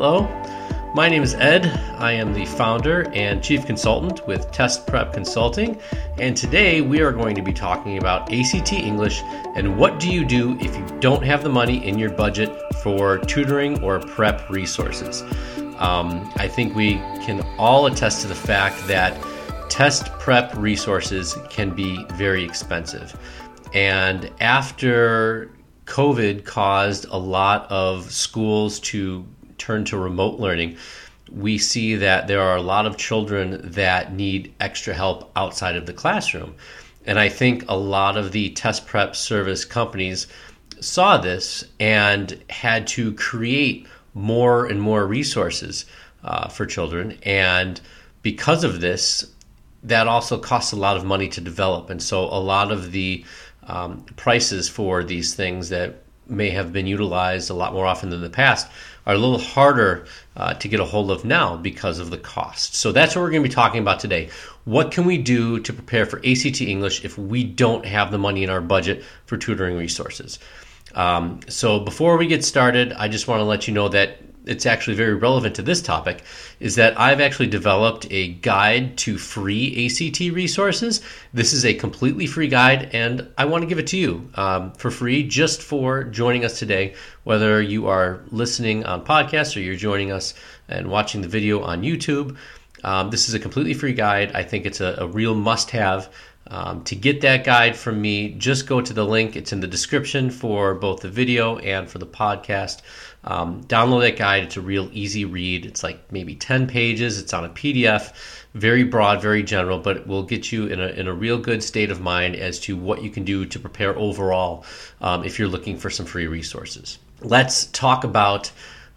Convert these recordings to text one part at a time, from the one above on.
Hello, my name is Ed. I am the founder and chief consultant with Test Prep Consulting, and today we are going to be talking about ACT English and what do you do if you don't have the money in your budget for tutoring or prep resources. Um, I think we can all attest to the fact that test prep resources can be very expensive. And after COVID caused a lot of schools to turn to remote learning, we see that there are a lot of children that need extra help outside of the classroom. And I think a lot of the test prep service companies saw this and had to create more and more resources uh, for children. And because of this, that also costs a lot of money to develop. And so a lot of the um, prices for these things that may have been utilized a lot more often than the past are a little harder uh, to get a hold of now because of the cost. So that's what we're going to be talking about today. What can we do to prepare for ACT English if we don't have the money in our budget for tutoring resources? Um, so before we get started, I just want to let you know that it's actually very relevant to this topic is that I've actually developed a guide to free ACT resources. This is a completely free guide, and I want to give it to you um, for free just for joining us today, whether you are listening on podcast or you're joining us and watching the video on YouTube. Um, this is a completely free guide. I think it's a, a real must have. Um, to get that guide from me, just go to the link. It's in the description for both the video and for the podcast. Um, download that guide. It's a real easy read. It's like maybe 10 pages. It's on a PDF, very broad, very general, but it will get you in a, in a real good state of mind as to what you can do to prepare overall um, if you're looking for some free resources. Let's talk about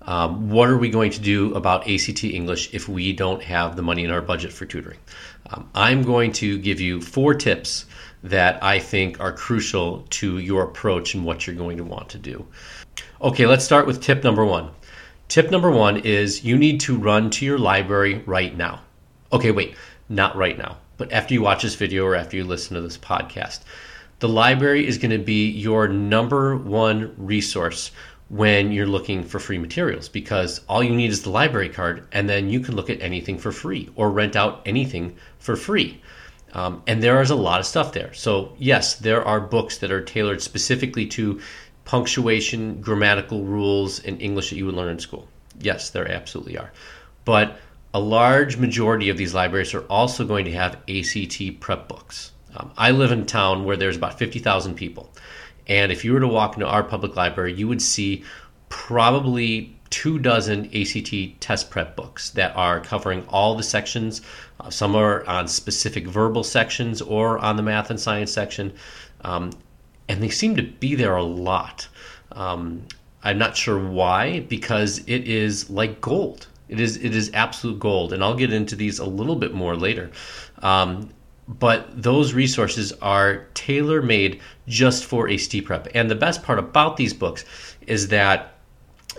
um, what are we going to do about ACT English if we don't have the money in our budget for tutoring? Um, I'm going to give you four tips that I think are crucial to your approach and what you're going to want to do. Okay, let's start with tip number one. Tip number one is you need to run to your library right now. Okay, wait, not right now, but after you watch this video or after you listen to this podcast. The library is going to be your number one resource when you're looking for free materials because all you need is the library card and then you can look at anything for free or rent out anything for free. Um, and there is a lot of stuff there. So, yes, there are books that are tailored specifically to punctuation, grammatical rules, and English that you would learn in school. Yes, there absolutely are. But a large majority of these libraries are also going to have ACT prep books. Um, I live in a town where there's about 50,000 people. And if you were to walk into our public library, you would see probably two dozen ACT test prep books that are covering all the sections. Uh, some are on specific verbal sections or on the math and science section. Um, and they seem to be there a lot. Um, I'm not sure why, because it is like gold. It is it is absolute gold, and I'll get into these a little bit more later. Um, but those resources are tailor made just for ACT prep. And the best part about these books is that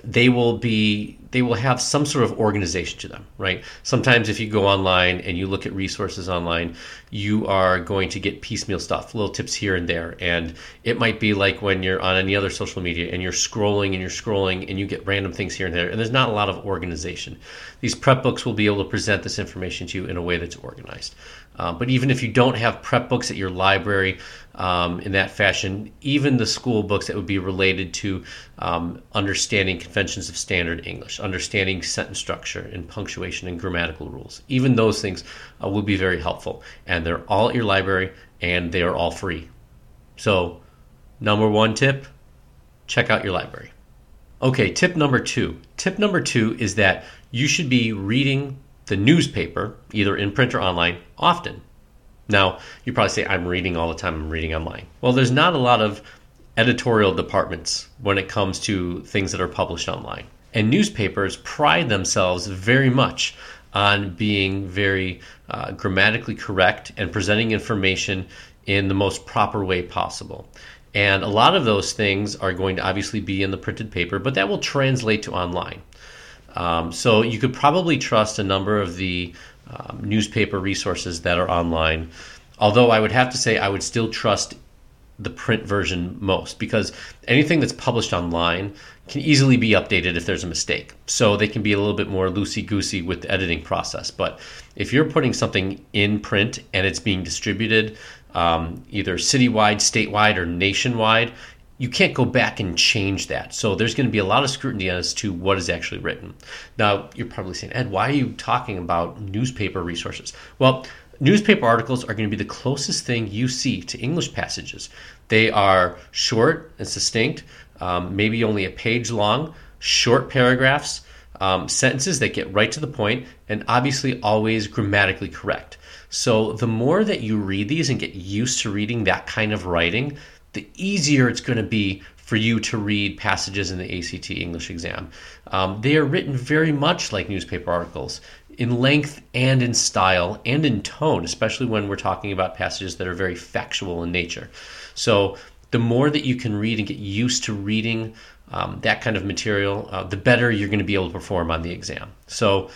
they will be they will have some sort of organization to them, right? Sometimes if you go online and you look at resources online, you are going to get piecemeal stuff, little tips here and there. And it might be like when you're on any other social media and you're scrolling and you're scrolling and you get random things here and there, and there's not a lot of organization. These prep books will be able to present this information to you in a way that's organized. Uh, but even if you don't have prep books at your library um, in that fashion, even the school books that would be related to um, understanding conventions of standard English, understanding sentence structure and punctuation and grammatical rules, even those things uh, will be very helpful. And they're all at your library and they are all free. So, number one tip check out your library. Okay, tip number two. Tip number two is that you should be reading the newspaper, either in print or online, often. Now, you probably say, I'm reading all the time, I'm reading online. Well, there's not a lot of editorial departments when it comes to things that are published online. And newspapers pride themselves very much on being very uh, grammatically correct and presenting information in the most proper way possible. And a lot of those things are going to obviously be in the printed paper, but that will translate to online. Um, so you could probably trust a number of the um, newspaper resources that are online. Although I would have to say I would still trust the print version most because anything that's published online can easily be updated if there's a mistake. So they can be a little bit more loosey goosey with the editing process. But if you're putting something in print and it's being distributed um, either citywide, statewide, or nationwide, you can't go back and change that. So there's going to be a lot of scrutiny as to what is actually written. Now, you're probably saying, Ed, why are you talking about newspaper resources? Well, newspaper articles are going to be the closest thing you see to English passages. They are short and succinct, um, maybe only a page long, short paragraphs, um, sentences that get right to the point, and obviously always grammatically correct. So the more that you read these and get used to reading that kind of writing, the easier it's going to be for you to read passages in the ACT English exam. Um, they are written very much like newspaper articles in length and in style and in tone, especially when we're talking about passages that are very factual in nature. So, the more that you can read and get used to reading um, that kind of material, uh, the better you're going to be able to perform on the exam. So,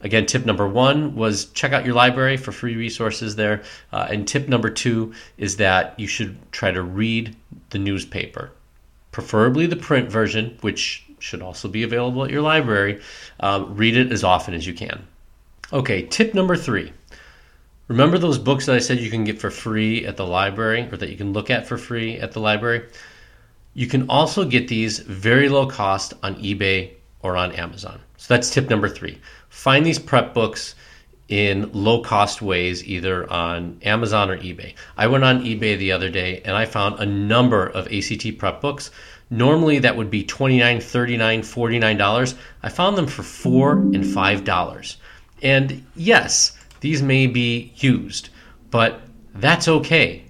Again, tip number one was check out your library for free resources there. Uh, and tip number two is that you should try to read the newspaper, preferably the print version, which should also be available at your library. Uh, read it as often as you can. Okay, tip number three. Remember those books that I said you can get for free at the library or that you can look at for free at the library? You can also get these very low cost on eBay or on Amazon. So that's tip number three. Find these prep books in low cost ways, either on Amazon or eBay. I went on eBay the other day and I found a number of ACT prep books. Normally that would be $29, $39, $49. I found them for 4 and $5. And yes, these may be used, but that's okay.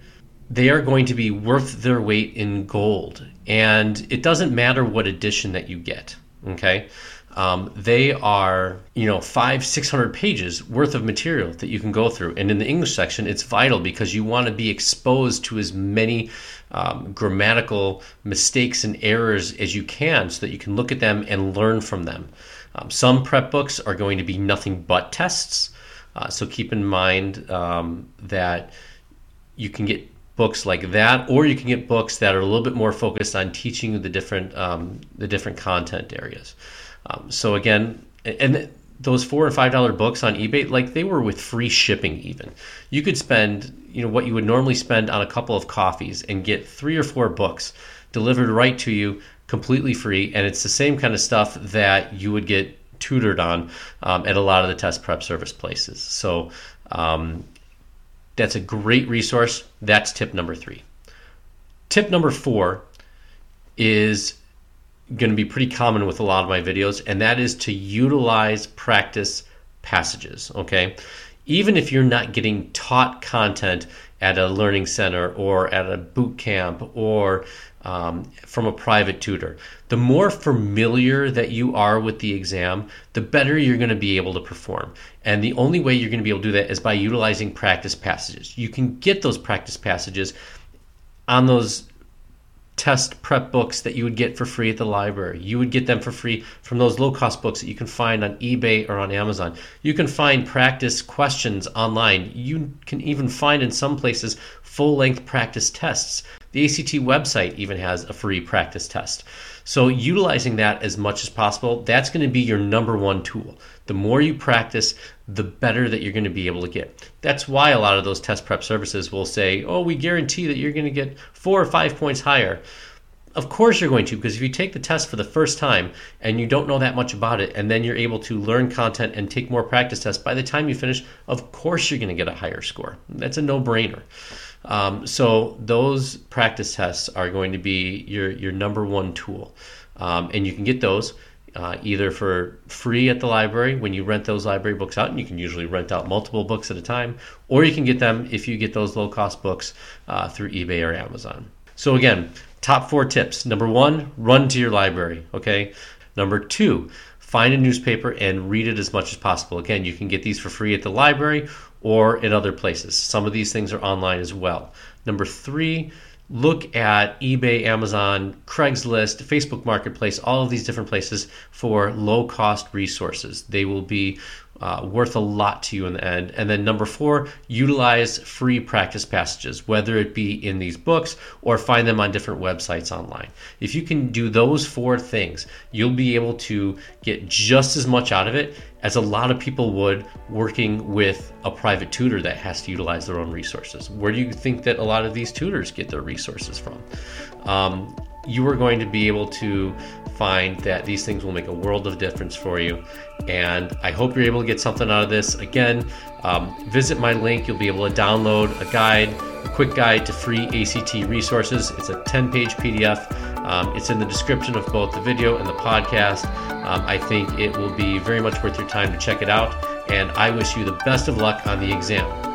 They are going to be worth their weight in gold. And it doesn't matter what edition that you get. Okay. Um, they are, you know, five, 600 pages worth of material that you can go through. And in the English section, it's vital because you want to be exposed to as many um, grammatical mistakes and errors as you can so that you can look at them and learn from them. Um, some prep books are going to be nothing but tests. Uh, so keep in mind um, that you can get books like that, or you can get books that are a little bit more focused on teaching you the different um, the different content areas. Um, so again, and those four or five dollar books on eBay, like they were with free shipping. Even you could spend you know what you would normally spend on a couple of coffees and get three or four books delivered right to you completely free, and it's the same kind of stuff that you would get tutored on um, at a lot of the test prep service places. So um, that's a great resource. That's tip number three. Tip number four is going to be pretty common with a lot of my videos, and that is to utilize practice passages. Okay. Even if you're not getting taught content at a learning center or at a boot camp or um, from a private tutor. The more familiar that you are with the exam, the better you're going to be able to perform. And the only way you're going to be able to do that is by utilizing practice passages. You can get those practice passages on those test prep books that you would get for free at the library. You would get them for free from those low cost books that you can find on eBay or on Amazon. You can find practice questions online. You can even find in some places full length practice tests. The ACT website even has a free practice test. So, utilizing that as much as possible, that's going to be your number one tool. The more you practice, the better that you're going to be able to get. That's why a lot of those test prep services will say, oh, we guarantee that you're going to get four or five points higher. Of course, you're going to, because if you take the test for the first time and you don't know that much about it, and then you're able to learn content and take more practice tests, by the time you finish, of course, you're going to get a higher score. That's a no brainer. Um, so those practice tests are going to be your your number one tool, um, and you can get those. Uh, either for free at the library when you rent those library books out, and you can usually rent out multiple books at a time, or you can get them if you get those low cost books uh, through eBay or Amazon. So, again, top four tips. Number one, run to your library, okay? Number two, find a newspaper and read it as much as possible. Again, you can get these for free at the library or in other places. Some of these things are online as well. Number three, look at eBay, Amazon, Craigslist, Facebook Marketplace, all of these different places for low cost resources. They will be uh, worth a lot to you in the end. And then number four, utilize free practice passages, whether it be in these books or find them on different websites online. If you can do those four things, you'll be able to get just as much out of it as a lot of people would working with a private tutor that has to utilize their own resources. Where do you think that a lot of these tutors get their resources from? Um, you are going to be able to find that these things will make a world of difference for you. And I hope you're able to get something out of this. Again, um, visit my link. You'll be able to download a guide, a quick guide to free ACT resources. It's a 10 page PDF. Um, it's in the description of both the video and the podcast. Um, I think it will be very much worth your time to check it out. And I wish you the best of luck on the exam.